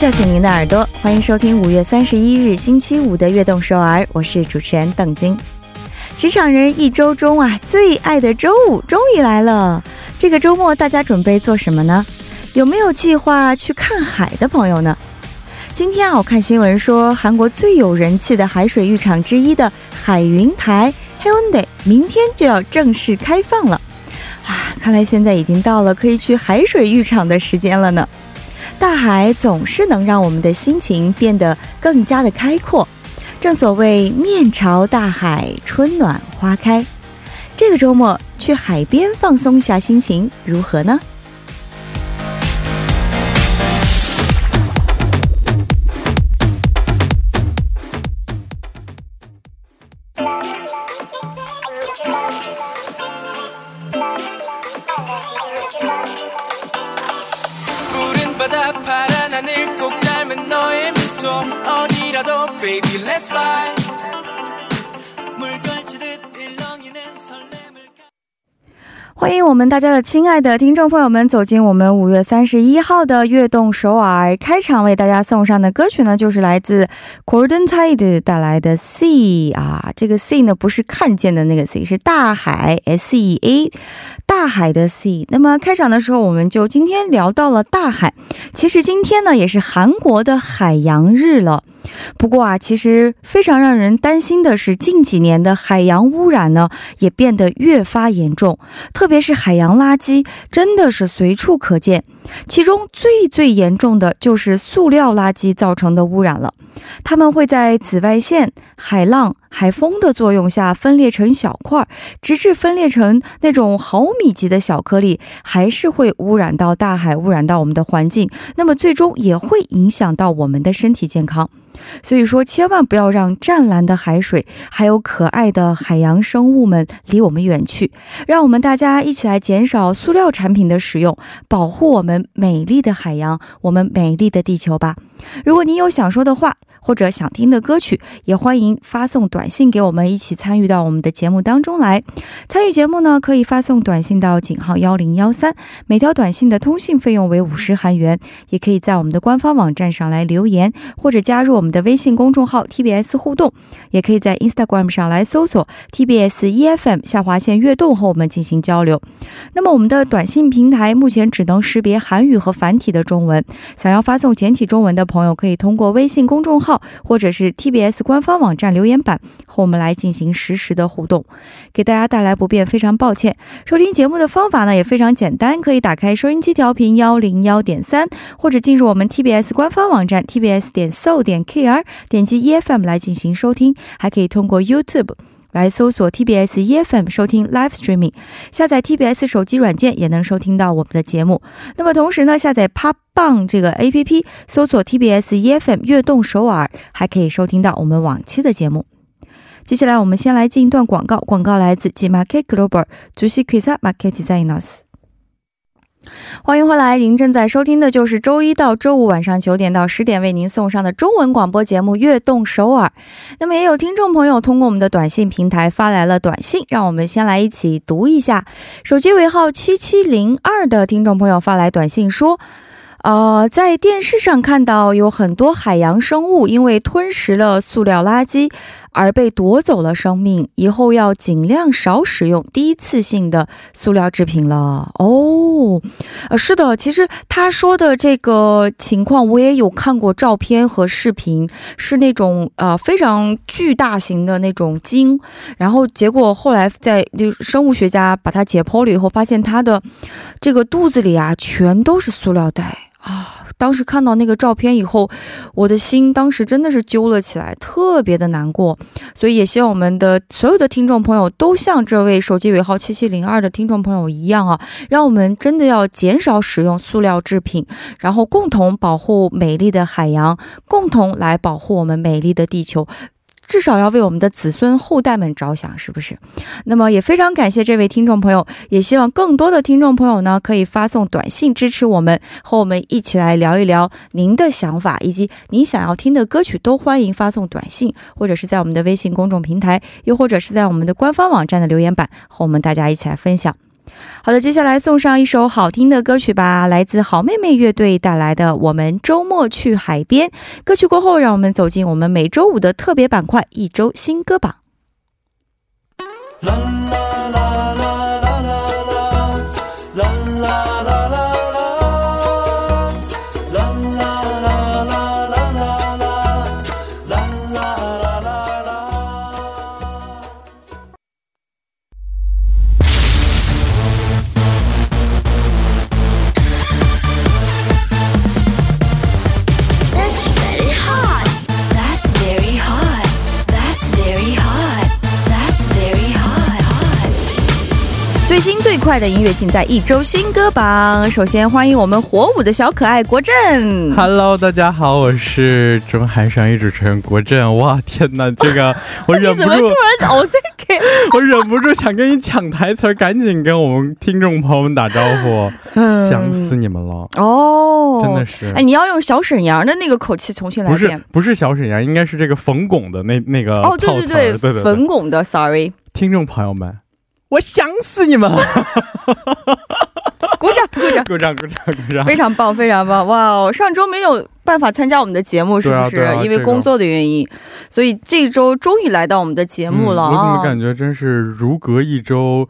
叫醒您的耳朵，欢迎收听五月三十一日星期五的《悦动首尔》，我是主持人邓晶。职场人一周中啊，最爱的周五终于来了。这个周末大家准备做什么呢？有没有计划去看海的朋友呢？今天啊，我看新闻说，韩国最有人气的海水浴场之一的海云台 Hyundai 明天就要正式开放了。啊，看来现在已经到了可以去海水浴场的时间了呢。大海总是能让我们的心情变得更加的开阔。正所谓面朝大海，春暖花开。这个周末去海边放松一下心情，如何呢？ 밤바다 파란 하늘 꼭 닮은 너의 미소. 어디라도 baby let's fly. 欢迎我们大家的亲爱的听众朋友们走进我们五月三十一号的悦动首尔开场，为大家送上的歌曲呢，就是来自 Golden Tide 带来的 Sea 啊，这个 Sea 呢不是看见的那个 Sea，是大海 S E A，大海的 Sea。那么开场的时候，我们就今天聊到了大海，其实今天呢也是韩国的海洋日了。不过啊，其实非常让人担心的是，近几年的海洋污染呢，也变得越发严重。特别是海洋垃圾，真的是随处可见。其中最最严重的就是塑料垃圾造成的污染了。它们会在紫外线、海浪、海风的作用下分裂成小块，直至分裂成那种毫米级的小颗粒，还是会污染到大海，污染到我们的环境。那么最终也会影响到我们的身体健康。所以说，千万不要让湛蓝的海水，还有可爱的海洋生物们离我们远去。让我们大家一起来减少塑料产品的使用，保护我们们美丽的海洋，我们美丽的地球吧。如果你有想说的话，或者想听的歌曲，也欢迎发送短信给我们，一起参与到我们的节目当中来。参与节目呢，可以发送短信到井号幺零幺三，每条短信的通信费用为五十韩元。也可以在我们的官方网站上来留言，或者加入我们的微信公众号 TBS 互动，也可以在 Instagram 上来搜索 TBS EFM 下划线悦动和我们进行交流。那么我们的短信平台目前只能识别韩语和繁体的中文，想要发送简体中文的朋友，可以通过微信公众号。或者是 TBS 官方网站留言板和我们来进行实时的互动，给大家带来不便，非常抱歉。收听节目的方法呢也非常简单，可以打开收音机调频幺零幺点三，或者进入我们 TBS 官方网站 TBS 点 so 点 KR，点击 EFM 来进行收听，还可以通过 YouTube。来搜索 TBS EFM 收听 Live Streaming，下载 TBS 手机软件也能收听到我们的节目。那么同时呢，下载 Pop 棒这个 APP，搜索 TBS EFM 悦动首尔，还可以收听到我们往期的节目。接下来我们先来进一段广告，广告来自 G Market Global 主席 Krisa Market Designers。欢迎回来，您正在收听的就是周一到周五晚上九点到十点为您送上的中文广播节目《悦动首尔》。那么，也有听众朋友通过我们的短信平台发来了短信，让我们先来一起读一下。手机尾号七七零二的听众朋友发来短信说：“呃，在电视上看到有很多海洋生物因为吞食了塑料垃圾。”而被夺走了生命，以后要尽量少使用第一次性的塑料制品了。哦，哦呃，是的，其实他说的这个情况，我也有看过照片和视频，是那种呃非常巨大型的那种鲸，然后结果后来在就生物学家把它解剖了以后，发现它的这个肚子里啊全都是塑料袋。当时看到那个照片以后，我的心当时真的是揪了起来，特别的难过。所以也希望我们的所有的听众朋友都像这位手机尾号七七零二的听众朋友一样啊，让我们真的要减少使用塑料制品，然后共同保护美丽的海洋，共同来保护我们美丽的地球。至少要为我们的子孙后代们着想，是不是？那么也非常感谢这位听众朋友，也希望更多的听众朋友呢可以发送短信支持我们，和我们一起来聊一聊您的想法以及您想要听的歌曲，都欢迎发送短信，或者是在我们的微信公众平台，又或者是在我们的官方网站的留言板和我们大家一起来分享。好的，接下来送上一首好听的歌曲吧，来自好妹妹乐队带来的《我们周末去海边》。歌曲过后，让我们走进我们每周五的特别板块——一周新歌榜。啦啦快的音乐尽在一周新歌榜。首先欢迎我们火舞的小可爱国振。Hello，大家好，我是中韩商业主持人国振。哇，天哪，这个我忍不住，突然 我忍不住想跟你抢台词，赶紧跟我们听众朋友们打招呼，想死你们了哦，真的是。哎，你要用小沈阳的那个口气重新来一遍，不是不是小沈阳，应该是这个冯巩的那那个哦，对对对对对，冯巩的，Sorry，听众朋友们。我想死你们了！鼓掌，鼓掌，鼓掌，鼓掌，鼓掌！非常棒，非常棒！哇哦，上周没有办法参加我们的节目，是不是？因为工作的原因，所以这周终于来到我们的节目了。我怎么感觉真是如隔一周？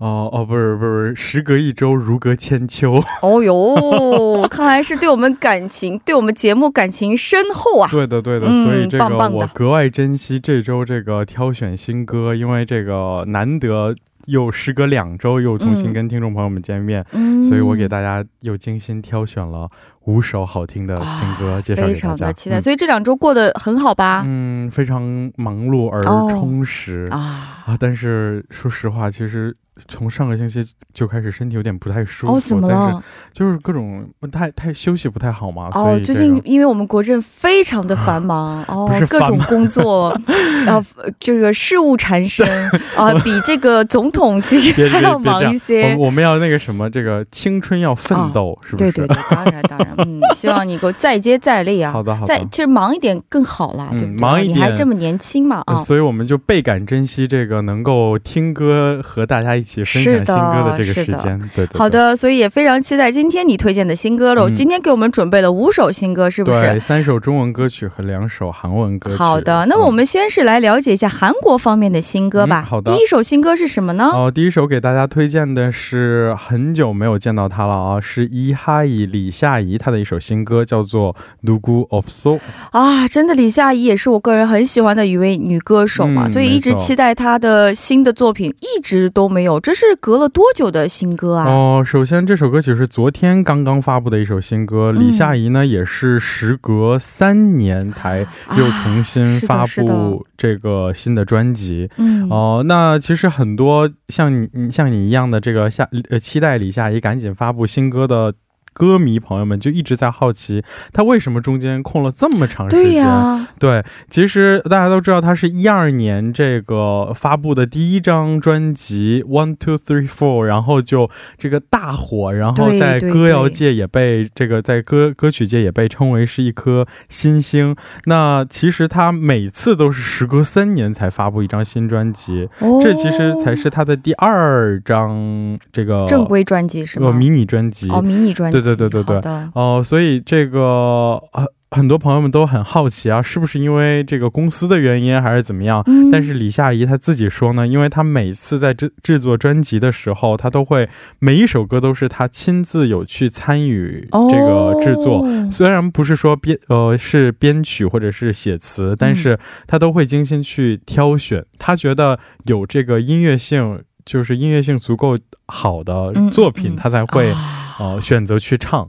哦哦，不是不是，时隔一周如隔千秋。哦呦，看来是对我们感情，对我们节目感情深厚啊！对的对的，所以这个我格外珍惜这周这个挑选新歌，因为这个难得。又时隔两周，又重新跟听众朋友们见面，所以我给大家又精心挑选了五首好听的新歌介绍给大家。非常的期待，所以这两周过得很好吧？嗯，非常忙碌而充实啊啊！但是说实话，其实。从上个星期就开始身体有点不太舒服，哦，怎么了？就是各种不太太休息不太好嘛。哦，最近因为我们国政非常的繁忙，哦，各种工作，呃，这个事务缠身 啊，比这个总统其实还要忙一些。我们要那个什么，这个青春要奋斗，是不是？对对对，当然当然，嗯，希望你给我再接再厉啊。好的好的，再其实忙一点更好啦，对不对？忙一点，你还这么年轻嘛啊，所以我们就倍感珍惜这个能够听歌和大家一起。分享新歌的这个时间，对对。好的，所以也非常期待今天你推荐的新歌喽。今天给我们准备了五首新歌，是不是？对，三首中文歌曲和两首韩文歌曲。好的，那我们先是来了解一下韩国方面的新歌吧。好的，第一首新歌是什么呢？哦，第一首给大家推荐的是很久没有见到他了啊，是伊哈伊李夏怡他的一首新歌叫做 lugu of soo 啊真的李夏怡也是我个人很喜欢的一位女歌手嘛所以一直期待她的新的作品一直都没有这是隔了多久的新歌啊？哦首先这首歌曲是昨天刚刚发布的一首新歌李夏怡呢也是时隔三年才又重新发布这个新的专辑。哦那其实很多像你像你一样的这个下呃期待李夏怡赶紧发布新歌的歌迷朋友们就一直在好奇，他为什么中间空了这么长时间？对，其实大家都知道，他是一二年这个发布的第一张专辑《One Two Three Four》，然后就这个大火，然后在歌谣界也被这个在歌歌曲界也被称为是一颗新星。那其实他每次都是时隔三年才发布一张新专辑，这其实才是他的第二张这个正规专辑是吗？迷你专辑哦，迷你专辑。对对对对对对，哦，所以这个很很多朋友们都很好奇啊，是不是因为这个公司的原因，还是怎么样？但是李夏怡她自己说呢，因为她每次在制制作专辑的时候，她都会每一首歌都是她亲自有去参与这个制作，虽然不是说编呃是编曲或者是写词，但是她都会精心去挑选，她觉得有这个音乐性，就是音乐性足够好的作品，她才会。哦，选择去唱，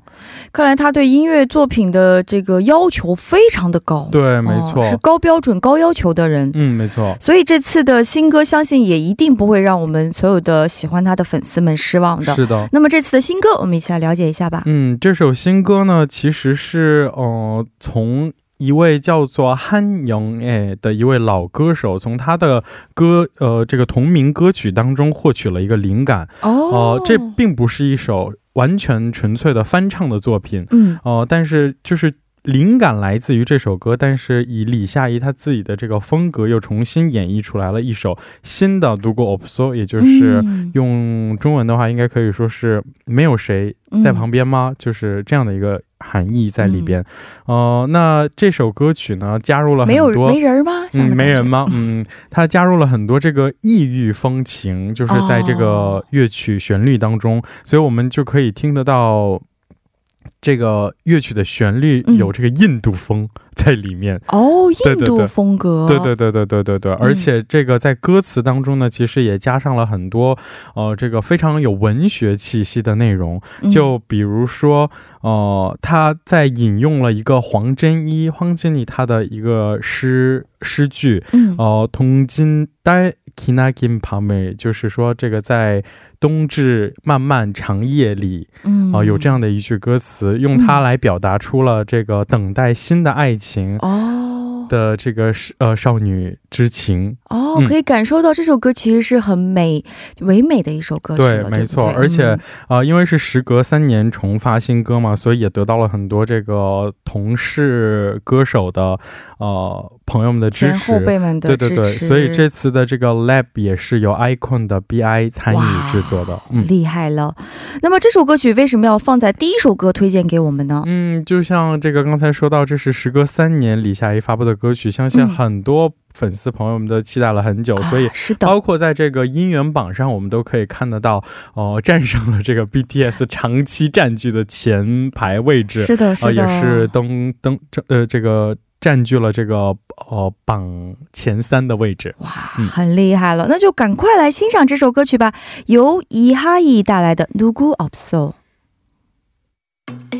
看来他对音乐作品的这个要求非常的高。对，没错，是高标准、高要求的人。嗯，没错。所以这次的新歌，相信也一定不会让我们所有的喜欢他的粉丝们失望的。是的。那么这次的新歌，我们一起来了解一下吧。嗯，这首新歌呢，其实是呃，从一位叫做汉영애的一位老歌手，从他的歌呃这个同名歌曲当中获取了一个灵感。哦，这并不是一首。完全纯粹的翻唱的作品，嗯，哦，但是就是灵感来自于这首歌，但是以李夏怡她自己的这个风格又重新演绎出来了一首新的《独孤 OPSO》，也就是用中文的话，应该可以说是没有谁在旁边吗？就是这样的一个含义在里边。呃，那这首歌曲呢，加入了很多没人吗？嗯，没人吗？嗯，它加入了很多这个异域风情，就是在这个乐曲旋律当中，所以我们就可以听得到。这个乐曲的旋律有这个印度风在里面。哦，印度风格，对对对对对对对，而且这个在歌词当中呢，其实也加上了很多呃，这个非常有文学气息的内容，就比如说呃，他在引用了一个黄真一黄经理他的一个诗诗句，嗯。哦，同金呆 kina kim pame，就是说这个在。冬至漫漫长夜里，嗯。啊，有这样的一句歌词，用它来表达出了这个等待新的爱情哦的这个呃少女之情。哦，可以感受到这首歌其实是很美唯美的一首歌曲，对，没错，而且啊，因为是时隔三年重发新歌嘛，所以也得到了很多这个同事歌手的呃。朋友们的支持，对对对，所以这次的这个 lab 也是由 icon 的 bi 参与制作的，嗯，厉害了。那么这首歌曲为什么要放在第一首歌推荐给我们呢？嗯，就像这个刚才说到，这是时隔三年李夏怡发布的歌曲，相信很多粉丝朋友们都期待了很久，所以是的，包括在这个音源榜上，我们都可以看得到，哦，战胜了这个 BTS 长期占据的前排位置，是的，是的，也是登登这呃这个。占据了这个呃榜前三的位置，哇，很厉害了！那就赶快来欣赏这首歌曲吧，由伊哈伊带来的《누구없어》。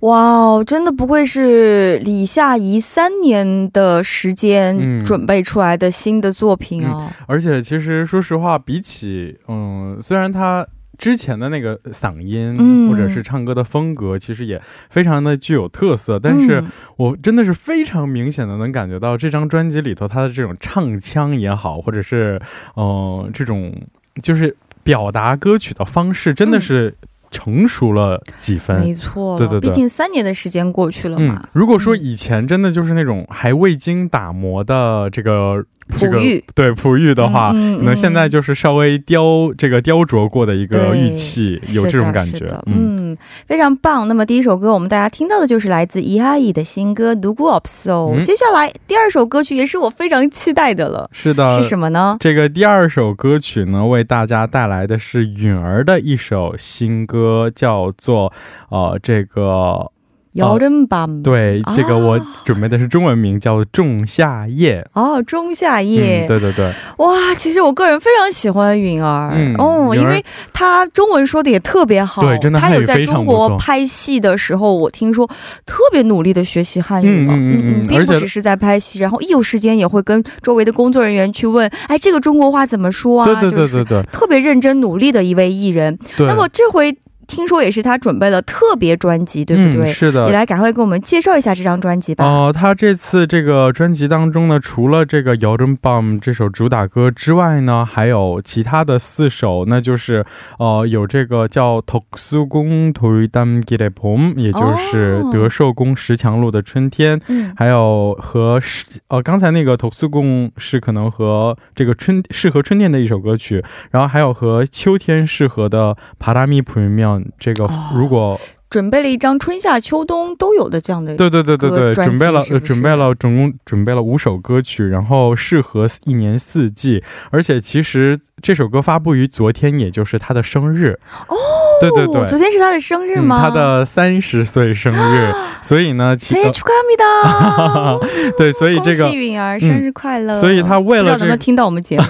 哇哦，真的不愧是李夏怡三年的时间准备出来的新的作品哦！而且其实说实话，比起嗯，虽然他之前的那个嗓音或者是唱歌的风格，其实也非常的具有特色，但是我真的是非常明显的能感觉到这张专辑里头他的这种唱腔也好，或者是嗯这种就是表达歌曲的方式，真的是。成熟了几分，没错，对对对，毕竟三年的时间过去了嘛。如果说以前真的就是那种还未经打磨的这个。璞玉对璞玉的话，可能现在就是稍微雕这个雕琢过的一个玉器，有这种感觉。嗯，非常棒。那么第一首歌，我们大家听到的就是来自伊哈伊的新歌《独孤 opso》。接下来第二首歌曲也是我非常期待的了。是的，是什么呢？这个第二首歌曲呢，为大家带来的是允儿的一首新歌，叫做呃这个。摇人밤对，这个我准备的是中文名叫《仲夏夜》哦，《仲夏夜》对对对，哇，其实我个人非常喜欢允儿，嗯哦，因为他中文说的也特别好，对，真的他有在中国拍戏的时候，我听说特别努力的学习汉语。了，嗯嗯嗯，并不只是在拍戏，然后一有时间也会跟周围的工作人员去问，哎，这个中国话怎么说啊？对对对对对，特别认真努力的一位艺人，那么这回。听说也是他准备了特别专辑，对不对？是的。你来赶快给我们介绍一下这张专辑吧。哦，他这次这个专辑当中呢，除了这个摇针棒这首主打歌之外呢，还有其他的四首，那就是哦有这个叫特苏宫图瑞丹吉列蓬，也就是德寿宫石墙路的春天。还有和，哦刚才那个特苏宫是可能和这个春适合春天的一首歌曲，然后还有和秋天适合的帕拉米普瑞庙。庙》。这个如果准备了一张春夏秋冬都有的这样的对对对对对，准备了准备了总共准备了五首歌曲，然后适合一年四季，而且其实这首歌发布于昨天，也就是他的生日哦。对对对，昨天是他的生日吗？他的三十岁生日，所以呢，其实的，对，所以这个允儿生日快乐，所以他为了这个听到我们节目，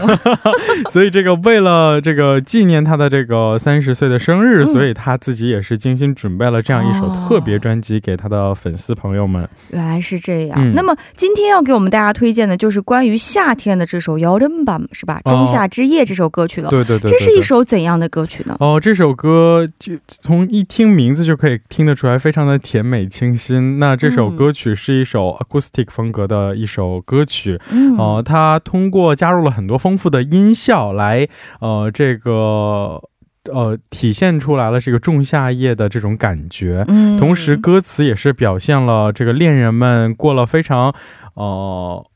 所以这个为了这个纪念他的这个三十岁的生日，所以他自己也是精心准备了这样一首特别专辑给他的粉丝朋友们。原来是这样，那么今天要给我们大家推荐的就是关于夏天的这首《Yodelbaum》是吧？仲夏之夜这首歌曲了，对对对，这是一首怎样的歌曲呢？哦，这首歌。个就从一听名字就可以听得出来，非常的甜美清新。那这首歌曲是一首 acoustic 风格的一首歌曲，呃，它通过加入了很多丰富的音效来，呃，这个呃体现出来了这个仲夏夜的这种感觉。嗯，同时歌词也是表现了这个恋人们过了非常，呃。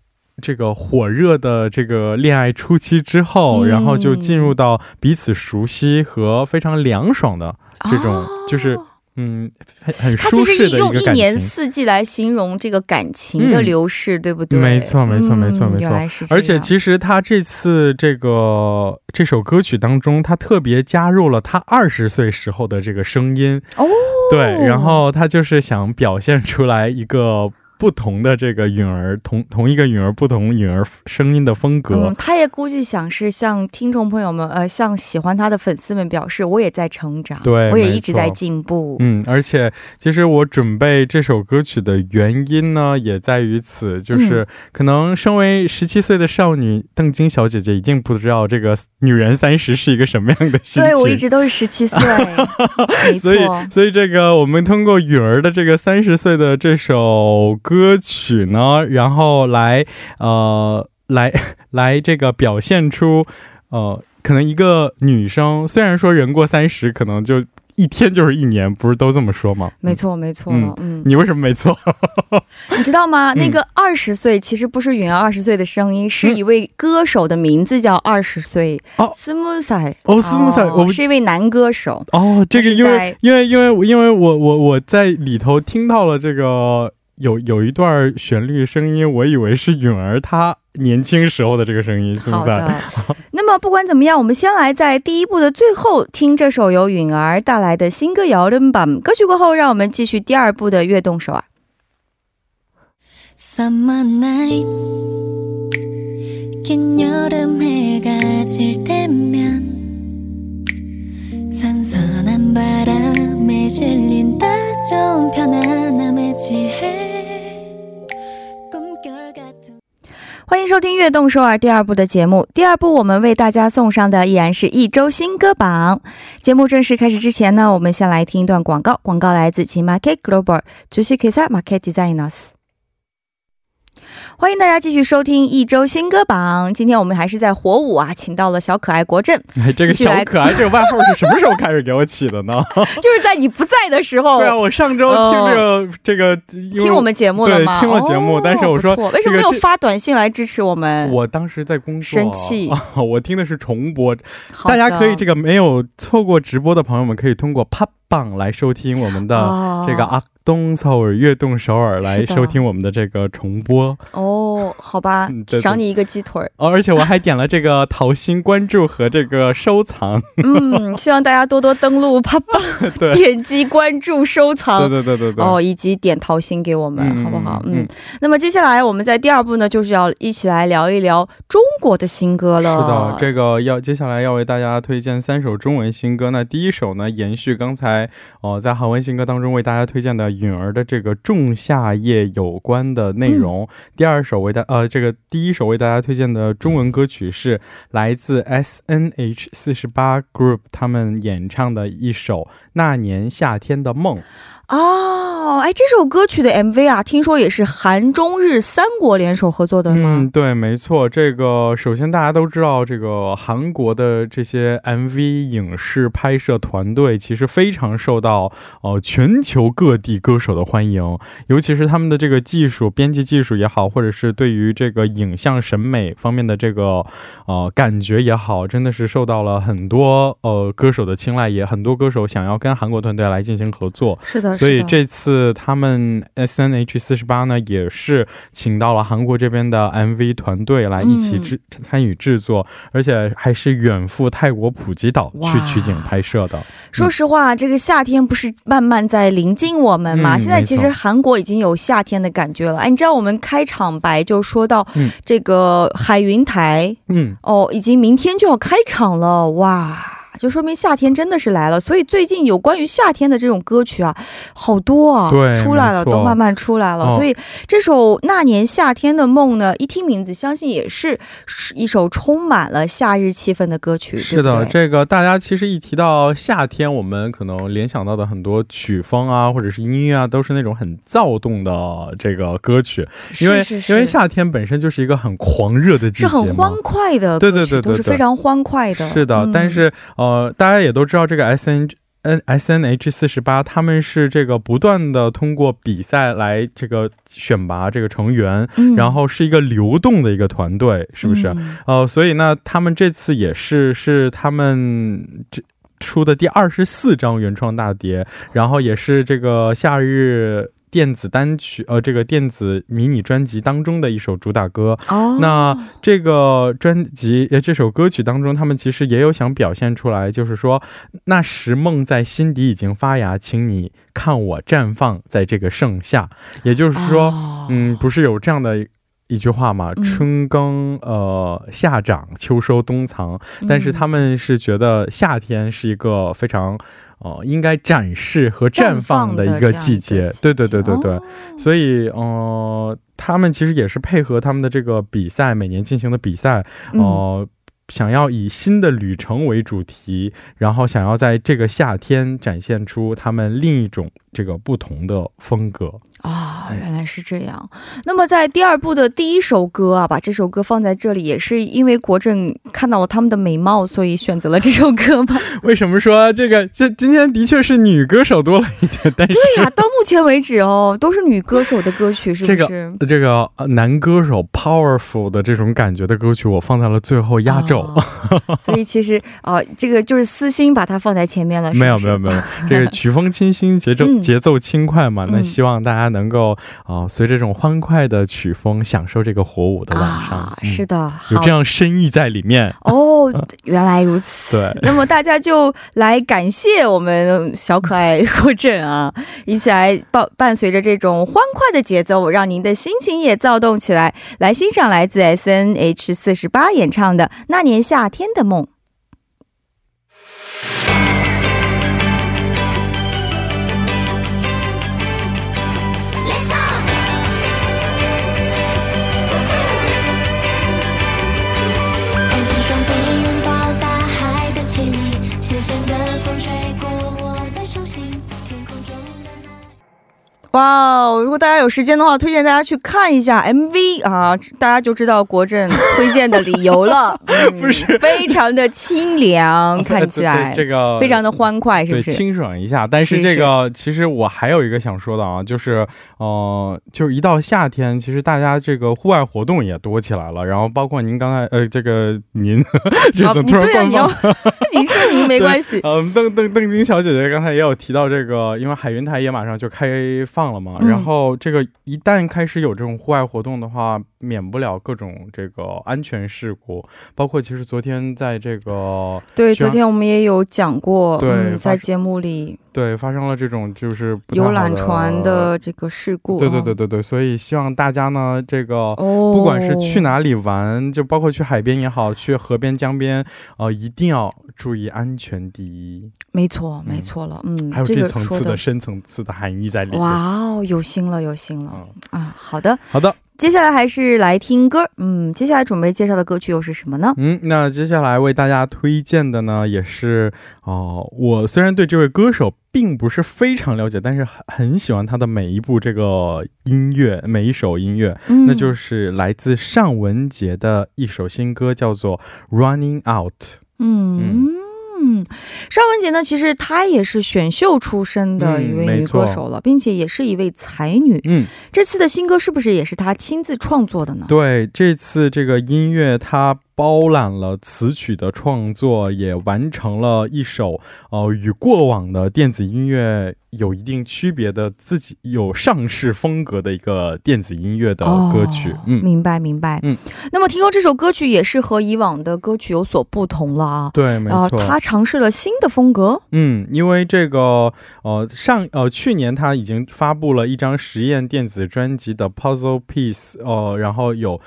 这个火热的这个恋爱初期之后，然后就进入到彼此熟悉和非常凉爽的这种，就是嗯，很很舒适的一个感情。用一年四季来形容这个感情的流逝，对不对？没错，没错，没错，没错。而且其实他这次这个这首歌曲当中，他特别加入了他二十岁时候的这个声音哦，对，然后他就是想表现出来一个。不同的这个允儿，同同一个允儿，不同允儿声音的风格。嗯，他也估计想是向听众朋友们，呃，向喜欢他的粉丝们表示，我也在成长，对，我也一直在进步。嗯，而且其实我准备这首歌曲的原因呢，也在于此，就是可能身为十七岁的少女邓晶小姐姐，一定不知道这个女人三十是一个什么样的心情。对我一直都是十七岁，没错。所以，所以这个我们通过允儿的这个三十岁的这首。歌曲呢，然后来，呃，来 来这个表现出，呃，可能一个女生虽然说人过三十，可能就。一天就是一年，不是都这么说吗？没错，没错。嗯，你为什么没错？你知道吗？那个二十岁其实不是允儿二十岁的声音，是一位歌手的名字叫二十岁。哦，斯穆塞。哦，斯穆塞，我是一位男歌手。哦，这个因为因为因为因为我我我在里头听到了这个有有一段旋律声音，我以为是允儿她。年轻时候的这个声音，是不是。那么不管怎么样，我们先来在第一部的最后听这首由允儿带来的新歌《摇人吧》。歌曲过后，让我们继续第二部的《悦动手啊》。欢迎收听《悦动首尔》第二部的节目。第二部我们为大家送上的依然是一周新歌榜。节目正式开始之前呢，我们先来听一段广告。广告来自 Market Global，主席 Kisa Market Designers。欢迎大家继续收听一周新歌榜。今天我们还是在火舞啊，请到了小可爱国振。哎，这个小可爱这个外号是什么时候开始给我起的呢？就是在你不在的时候。对啊，我上周听这个这个听我们节目了吗？听了节目，但是我说为什么没有发短信来支持我们？我当时在工作，生气。我听的是重播，大家可以这个没有错过直播的朋友们可以通过 Pop。来收听我们的这个阿东首尔悦动首尔，来收听我们的这个重播哦。好吧，赏你一个鸡腿哦。而且我还点了这个桃心关注和这个收藏。嗯，希望大家多多登录啪啪，点击关注收藏。对对对对对。哦，以及点桃心给我们，好不好？嗯。那么接下来我们在第二步呢，就是要一起来聊一聊中国的新歌了。是的，这个要接下来要为大家推荐三首中文新歌。那第一首呢，延续刚才。哦，在韩文新歌当中为大家推荐的允儿的这个仲夏夜有关的内容。第二二首为大呃，这个第一首为大家推荐的中文歌曲是来自 S N H 四十八 Group 他们演唱的一首《那年夏天的梦》。哦，哎，这首歌曲的 MV 啊，听说也是韩中日三国联手合作的吗？嗯，对，没错。这个首先大家都知道，这个韩国的这些 MV 影视拍摄团队其实非常受到呃全球各地歌手的欢迎，尤其是他们的这个技术、编辑技术也好，或者是对于这个影像审美方面的这个呃感觉也好，真的是受到了很多呃歌手的青睐，也很多歌手想要跟韩国团队来进行合作。是的。所以这次他们 S N H 四十八呢，也是请到了韩国这边的 MV 团队来一起制参与制作，而且还是远赴泰国普吉岛去取景拍摄的。说实话，这个夏天不是慢慢在临近我们吗？现在其实韩国已经有夏天的感觉了。哎，你知道我们开场白就说到这个海云台，嗯，哦，已经明天就要开场了，哇！就说明夏天真的是来了。所以最近有关于夏天的这种歌曲啊，好多啊，对，出来了，都慢慢出来了。所以这首《那年夏天的梦》呢，一听名字，相信也是一首充满了夏日气氛的歌曲。是的，这个大家其实一提到夏天，我们可能联想到的很多曲风啊，或者是音乐啊，都是那种很躁动的这个歌曲，因为因为夏天本身就是一个很狂热的季节，是很欢快的，对对对，都是非常欢快的。是的，但是呃，大家也都知道这个 S N N S N H 四十八，他们是这个不断的通过比赛来这个选拔这个成员，然后是一个流动的一个团队，是不是？呃，所以呢，他们这次也是是他们这出的第二十四张原创大碟，然后也是这个夏日。电子单曲，呃，这个电子迷你专辑当中的一首主打歌。哦，那这个专辑，呃，这首歌曲当中，他们其实也有想表现出来，就是说，那时梦在心底已经发芽，请你看我绽放在这个盛夏。也就是说，嗯，不是有这样的一句话嘛？春耕，呃，夏长，秋收，冬藏。但是他们是觉得夏天是一个非常。哦，应该展示和绽放的一个季节，对对对对对，所以，呃，他们其实也是配合他们的这个比赛，每年进行的比赛，呃，想要以新的旅程为主题，然后想要在这个夏天展现出他们另一种这个不同的风格。啊，原来是这样。那么在第二部的第一首歌啊，把这首歌放在这里，也是因为国政看到了他们的美貌，所以选择了这首歌吧？为什么说这个？这今天的确是女歌手多了一点，但是对呀，到目前为止哦，都是女歌手的歌曲，是不是？这个这个男歌手 powerful 的这种感觉的歌曲，我放在了最后压轴。所以其实啊，这个就是私心把它放在前面了。没有没有没有，这个 曲风清新，节奏节奏轻快嘛。那希望大家。能够啊，随着这种欢快的曲风，享受这个火舞的晚上。是的，有这样深意在里面哦。原来如此。对，那么大家就来感谢我们小可爱郭振啊，一起来伴伴随着这种欢快的节奏，让您的心情也躁动起来。来欣赏来自 S N H 四十八演唱的《那年夏天的梦》。哇哦！如果大家有时间的话，推荐大家去看一下 MV 啊，大家就知道国振推荐的理由了。不是，非常的清凉，看起来 这个非常的欢快，是不是？清爽一下。但是这个其实我还有一个想说的啊，就是呃，就是一到夏天，其实大家这个户外活动也多起来了。然后包括您刚才呃，这个您 这怎么突然官方？您说您没关系。嗯，邓邓邓晶小姐姐刚才也有提到这个，因为海云台也马上就开放。了嘛，然后这个一旦开始有这种户外活动的话，免不了各种这个安全事故，包括其实昨天在这个对，昨天我们也有讲过，对，在节目里对发生了这种就是游览船的这个事故，对对对对对，所以希望大家呢，这个不管是去哪里玩，就包括去海边也好，去河边江边，呃，一定要。注意安全第一，没错，没错了，嗯，还有这层次的深层次的含义在里面。哇哦，有心了，有心了啊！好的，好的，接下来还是来听歌，嗯，接下来准备介绍的歌曲又是什么呢？嗯，那接下来为大家推荐的呢，也是哦，我虽然对这位歌手并不是非常了解，但是很喜欢他的每一部这个音乐，每一首音乐，那就是来自尚雯婕的一首新歌，叫做《Running Out》。嗯嗯，尚雯婕呢，其实她也是选秀出身的一位女歌手了，并且也是一位才女。嗯，这次的新歌是不是也是她亲自创作的呢？对，这次这个音乐她。包揽了词曲的创作，也完成了一首呃与过往的电子音乐有一定区别的自己有上市风格的一个电子音乐的歌曲。嗯，明白明白。嗯，那么听说这首歌曲也是和以往的歌曲有所不同了啊。对，没错，他尝试了新的风格。嗯，因为这个呃上呃去年他已经发布了一张实验电子专辑的 Puzzle Piece，呃，然后有。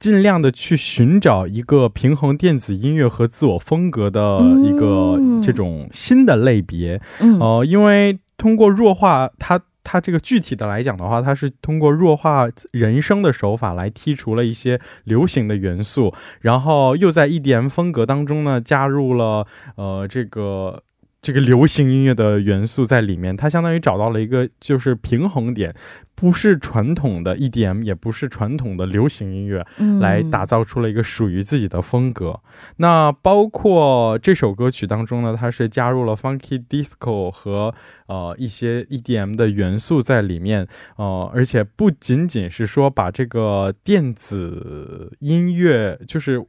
尽量的去寻找一个平衡电子音乐和自我风格的一个这种新的类别。呃，因为通过弱化它。它这个具体的来讲的话，它是通过弱化人声的手法来剔除了一些流行的元素，然后又在 EDM 风格当中呢加入了呃这个。这个流行音乐的元素在里面，它相当于找到了一个就是平衡点，不是传统的 EDM，也不是传统的流行音乐，来打造出了一个属于自己的风格。那包括这首歌曲当中呢，它是加入了 Funky Disco 和呃一些 EDM 的元素在里面，呃，而且不仅仅是说把这个电子音乐就是。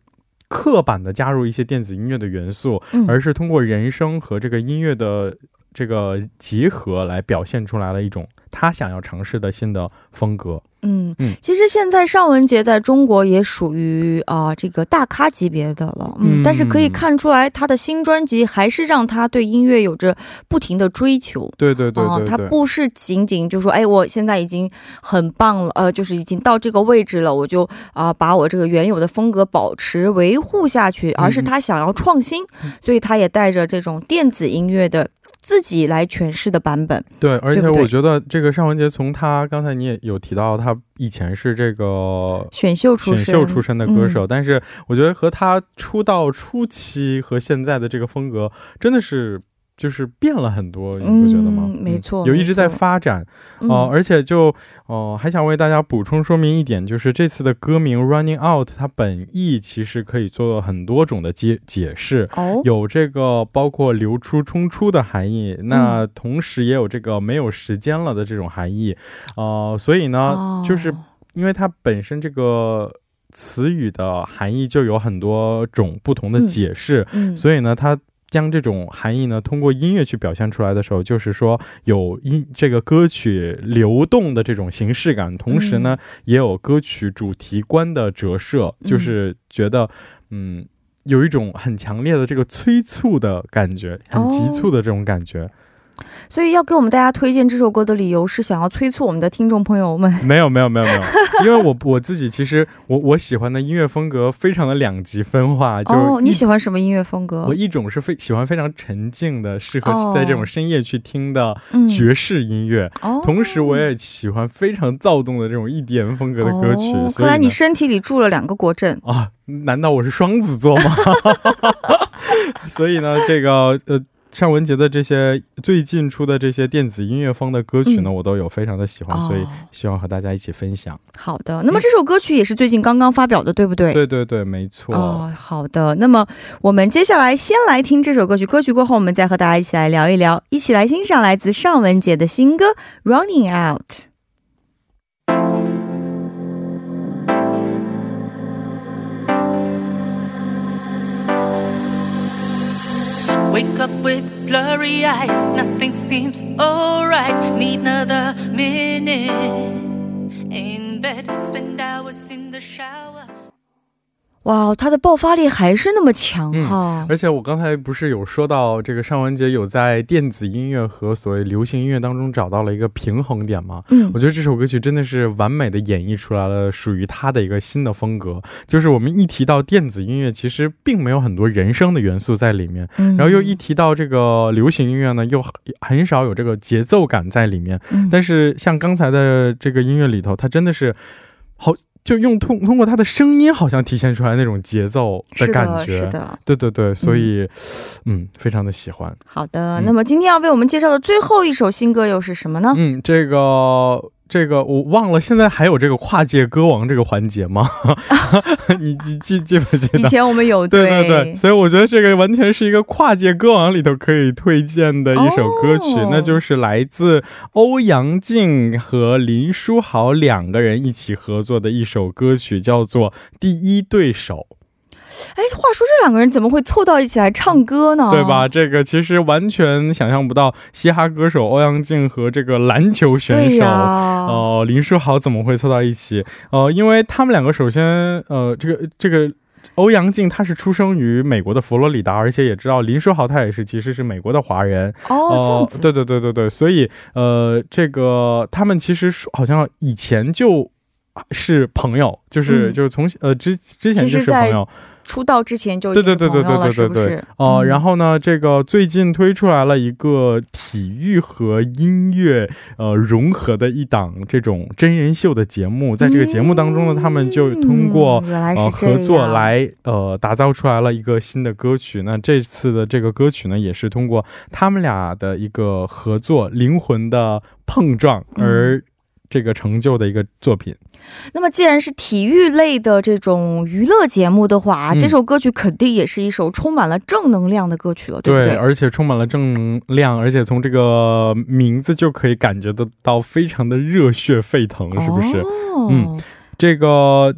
刻板的加入一些电子音乐的元素，而是通过人声和这个音乐的这个集合来表现出来了一种他想要尝试的新的风格。嗯。嗯，其实现在尚雯婕在中国也属于啊这个大咖级别的了，嗯，但是可以看出来他的新专辑还是让他对音乐有着不停的追求，对对对，他不是仅仅就说哎我现在已经很棒了，呃，就是已经到这个位置了，我就啊把我这个原有的风格保持维护下去，而是他想要创新，所以他也带着这种电子音乐的。自己来诠释的版本，对，而且我觉得这个尚雯婕从她刚才你也有提到，她以前是这个选秀出选秀出身的歌手，但是我觉得和她出道初期和现在的这个风格真的是。就是变了很多，你不觉得吗？没错，有一直在发展哦，而且就哦，还想为大家补充说明一点，就是这次的歌名 Running Out，它本意其实可以做很多种的解解释，有这个包括流出、冲出的含义，那同时也有这个没有时间了的这种含义，呃，所以呢，就是因为它本身这个词语的含义就有很多种不同的解释，所以呢，它。将这种含义呢，通过音乐去表现出来的时候，就是说有音这个歌曲流动的这种形式感，同时呢，也有歌曲主题观的折射，就是觉得，嗯，有一种很强烈的这个催促的感觉，很急促的这种感觉。所以要给我们大家推荐这首歌的理由是想要催促我们的听众朋友们。没有没有没有没有，因为我我自己其实我我喜欢的音乐风格非常的两极分化。哦，你喜欢什么音乐风格？我一种是非喜欢非常沉静的，适合在这种深夜去听的爵士音乐。哦，同时我也喜欢非常躁动的这种 EDM 风格的歌曲。看来你身体里住了两个国阵啊？难道我是双子座吗？所以呢，这个呃。尚雯婕的这些最近出的这些电子音乐风的歌曲呢，我都有非常的喜欢，所以希望和大家一起分享。好的，那么这首歌曲也是最近刚刚发表的，对不对？对对对，没错。哦，好的，那么我们接下来先来听这首歌曲，歌曲过后我们再和大家一起来聊一聊，一起来欣赏来自尚雯婕的新歌《Running Out》。Wake up with blurry eyes, nothing seems alright. Need another minute in bed, spend hours in the shower. 哇，他的爆发力还是那么强哈！而且我刚才不是有说到这个尚雯婕有在电子音乐和所谓流行音乐当中找到了一个平衡点吗？嗯，我觉得这首歌曲真的是完美的演绎出来了属于他的一个新的风格。就是我们一提到电子音乐，其实并没有很多人声的元素在里面，然后又一提到这个流行音乐呢，又很少有这个节奏感在里面。但是像刚才的这个音乐里头，它真的是好。就用通通过他的声音，好像体现出来那种节奏的感觉，是的，对对对，所以，嗯，非常的喜欢。好的，那么今天要为我们介绍的最后一首新歌又是什么呢？嗯，这个。这个我忘了，现在还有这个跨界歌王这个环节吗？你记记记不记得？以前我们有，对对对，所以我觉得这个完全是一个跨界歌王里头可以推荐的一首歌曲，那就是来自欧阳靖和林书豪两个人一起合作的一首歌曲，叫做《第一对手》。哎，话说这两个人怎么会凑到一起来唱歌呢？对吧？这个其实完全想象不到，嘻哈歌手欧阳靖和这个篮球选手呃林书豪怎么会凑到一起？呃，因为他们两个首先呃，这个这个欧阳靖他是出生于美国的佛罗里达，而且也知道林书豪他也是其实是美国的华人哦，这样子。对对对对对，所以呃，这个他们其实好像以前就。是朋友，就是就是从呃之之前就是朋友。出道之前就对对对对对对对对哦，然后呢，这个最近推出来了一个体育和音乐呃融合的一档这种真人秀的节目，在这个节目当中呢，他们就通过呃合作来呃打造出来了一个新的歌曲。那这次的这个歌曲呢，也是通过他们俩的一个合作，灵魂的碰撞而。这个成就的一个作品。那么，既然是体育类的这种娱乐节目的话，这首歌曲肯定也是一首充满了正能量的歌曲了，对不对？而且充满了正能量，而且从这个名字就可以感觉得到非常的热血沸腾，是不是？嗯。这个，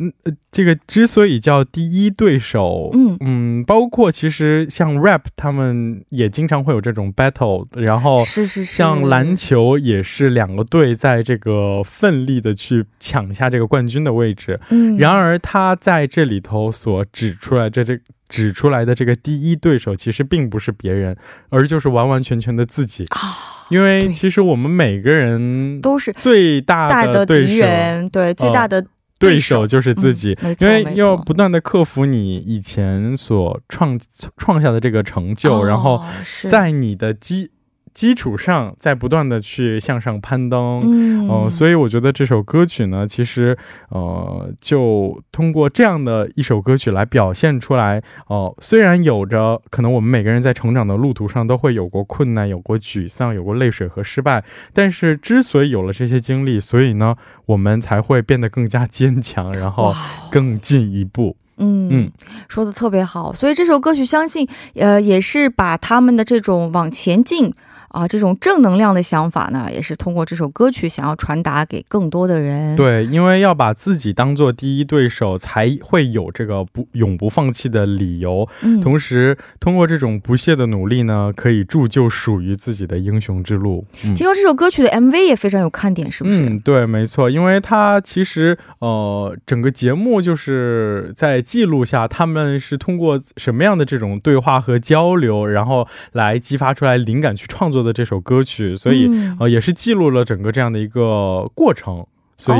这个之所以叫第一对手，嗯嗯，包括其实像 rap，他们也经常会有这种 battle，然后是是是，像篮球也是两个队在这个奋力的去抢下这个冠军的位置。嗯，然而他在这里头所指出来这这指出来的这个第一对手，其实并不是别人，而就是完完全全的自己啊。因为其实我们每个人都是最大的敌人，对最大的。对手就是自己，因为要不断的克服你以前所创创下的这个成就，然后在你的基。基础上在不断的去向上攀登，嗯，所以我觉得这首歌曲呢，其实呃，就通过这样的一首歌曲来表现出来，哦，虽然有着可能我们每个人在成长的路途上都会有过困难，有过沮丧，有过泪水和失败，但是之所以有了这些经历，所以呢，我们才会变得更加坚强，然后更进一步。嗯嗯，说的特别好，所以这首歌曲相信呃也是把他们的这种往前进。啊，这种正能量的想法呢，也是通过这首歌曲想要传达给更多的人。对，因为要把自己当做第一对手，才会有这个不永不放弃的理由。嗯，同时通过这种不懈的努力呢，可以铸就属于自己的英雄之路。听说这首歌曲的 MV 也非常有看点，是不是？嗯，对，没错，因为它其实呃，整个节目就是在记录下他们是通过什么样的这种对话和交流，然后来激发出来灵感去创作。的这首歌曲，所以呃也是记录了整个这样的一个过程，所以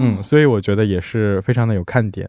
嗯，所以我觉得也是非常的有看点。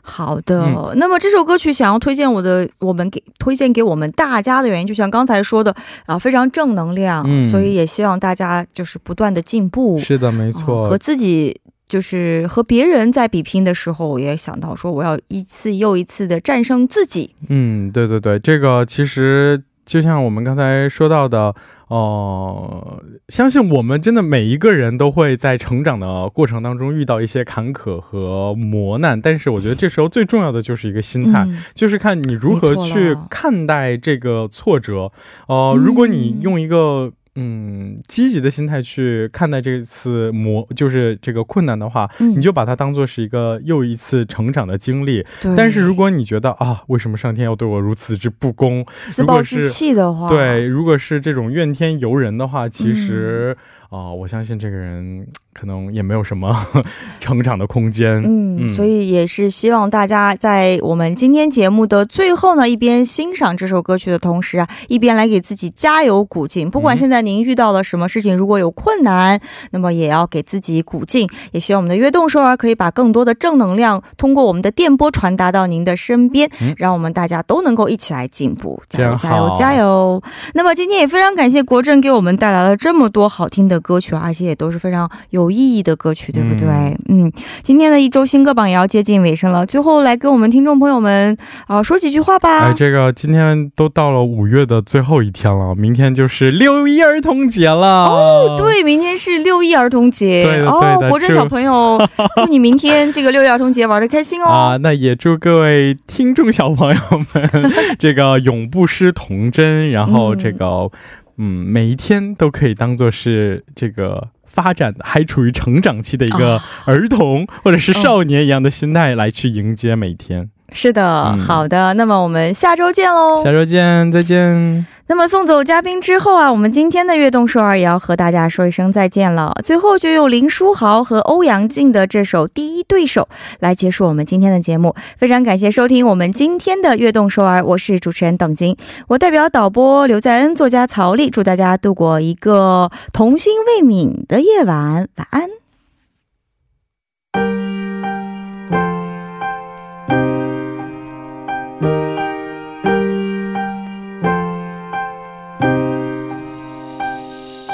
好的，那么这首歌曲想要推荐我的，我们给推荐给我们大家的原因，就像刚才说的啊，非常正能量，所以也希望大家就是不断的进步。是的，没错，和自己就是和别人在比拼的时候，也想到说我要一次又一次的战胜自己。嗯，对对对，这个其实就像我们刚才说到的。哦，相信我们真的每一个人都会在成长的过程当中遇到一些坎坷和磨难，但是我觉得这时候最重要的就是一个心态，就是看你如何去看待这个挫折。呃，如果你用一个。嗯，积极的心态去看待这次磨，就是这个困难的话，你就把它当做是一个又一次成长的经历。但是如果你觉得啊，为什么上天要对我如此之不公？自暴自弃的话，对，如果是这种怨天尤人的话，其实啊，我相信这个人。可能也没有什么 成长的空间，嗯，所以也是希望大家在我们今天节目的最后呢，一边欣赏这首歌曲的同时啊，一边来给自己加油鼓劲。不管现在您遇到了什么事情，如果有困难，那么也要给自己鼓劲。也希望我们的悦动首尔可以把更多的正能量通过我们的电波传达到您的身边，让我们大家都能够一起来进步。加油，加油，加油！那么今天也非常感谢国政给我们带来了这么多好听的歌曲，而且也都是非常有。意义的歌曲，对不对？嗯，今天的一周新歌榜也要接近尾声了，最后来跟我们听众朋友们啊说几句话吧。哎，这个今天都到了五月的最后一天了，明天就是六一儿童节了。哦，对，明天是六一儿童节。对的，对的。国珍小朋友，祝你明天这个六一儿童节玩的开心哦。啊，那也祝各位听众小朋友们 这个永不失童真，然后这个嗯，每一天都可以当做是这个。发展的还处于成长期的一个儿童或者是少年一样的心态来去迎接每天。是的，好的，那么我们下周见喽！下周见，再见。那么送走嘉宾之后啊，我们今天的悦动首尔也要和大家说一声再见了。最后就用林书豪和欧阳靖的这首《第一对手》来结束我们今天的节目。非常感谢收听我们今天的悦动首尔，我是主持人董晶，我代表导播刘在恩、作家曹丽，祝大家度过一个童心未泯的夜晚，晚安。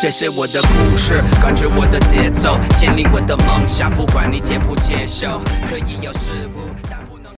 这是我的故事，跟着我的节奏，建立我的梦想，不管你接不接受，可以有失误。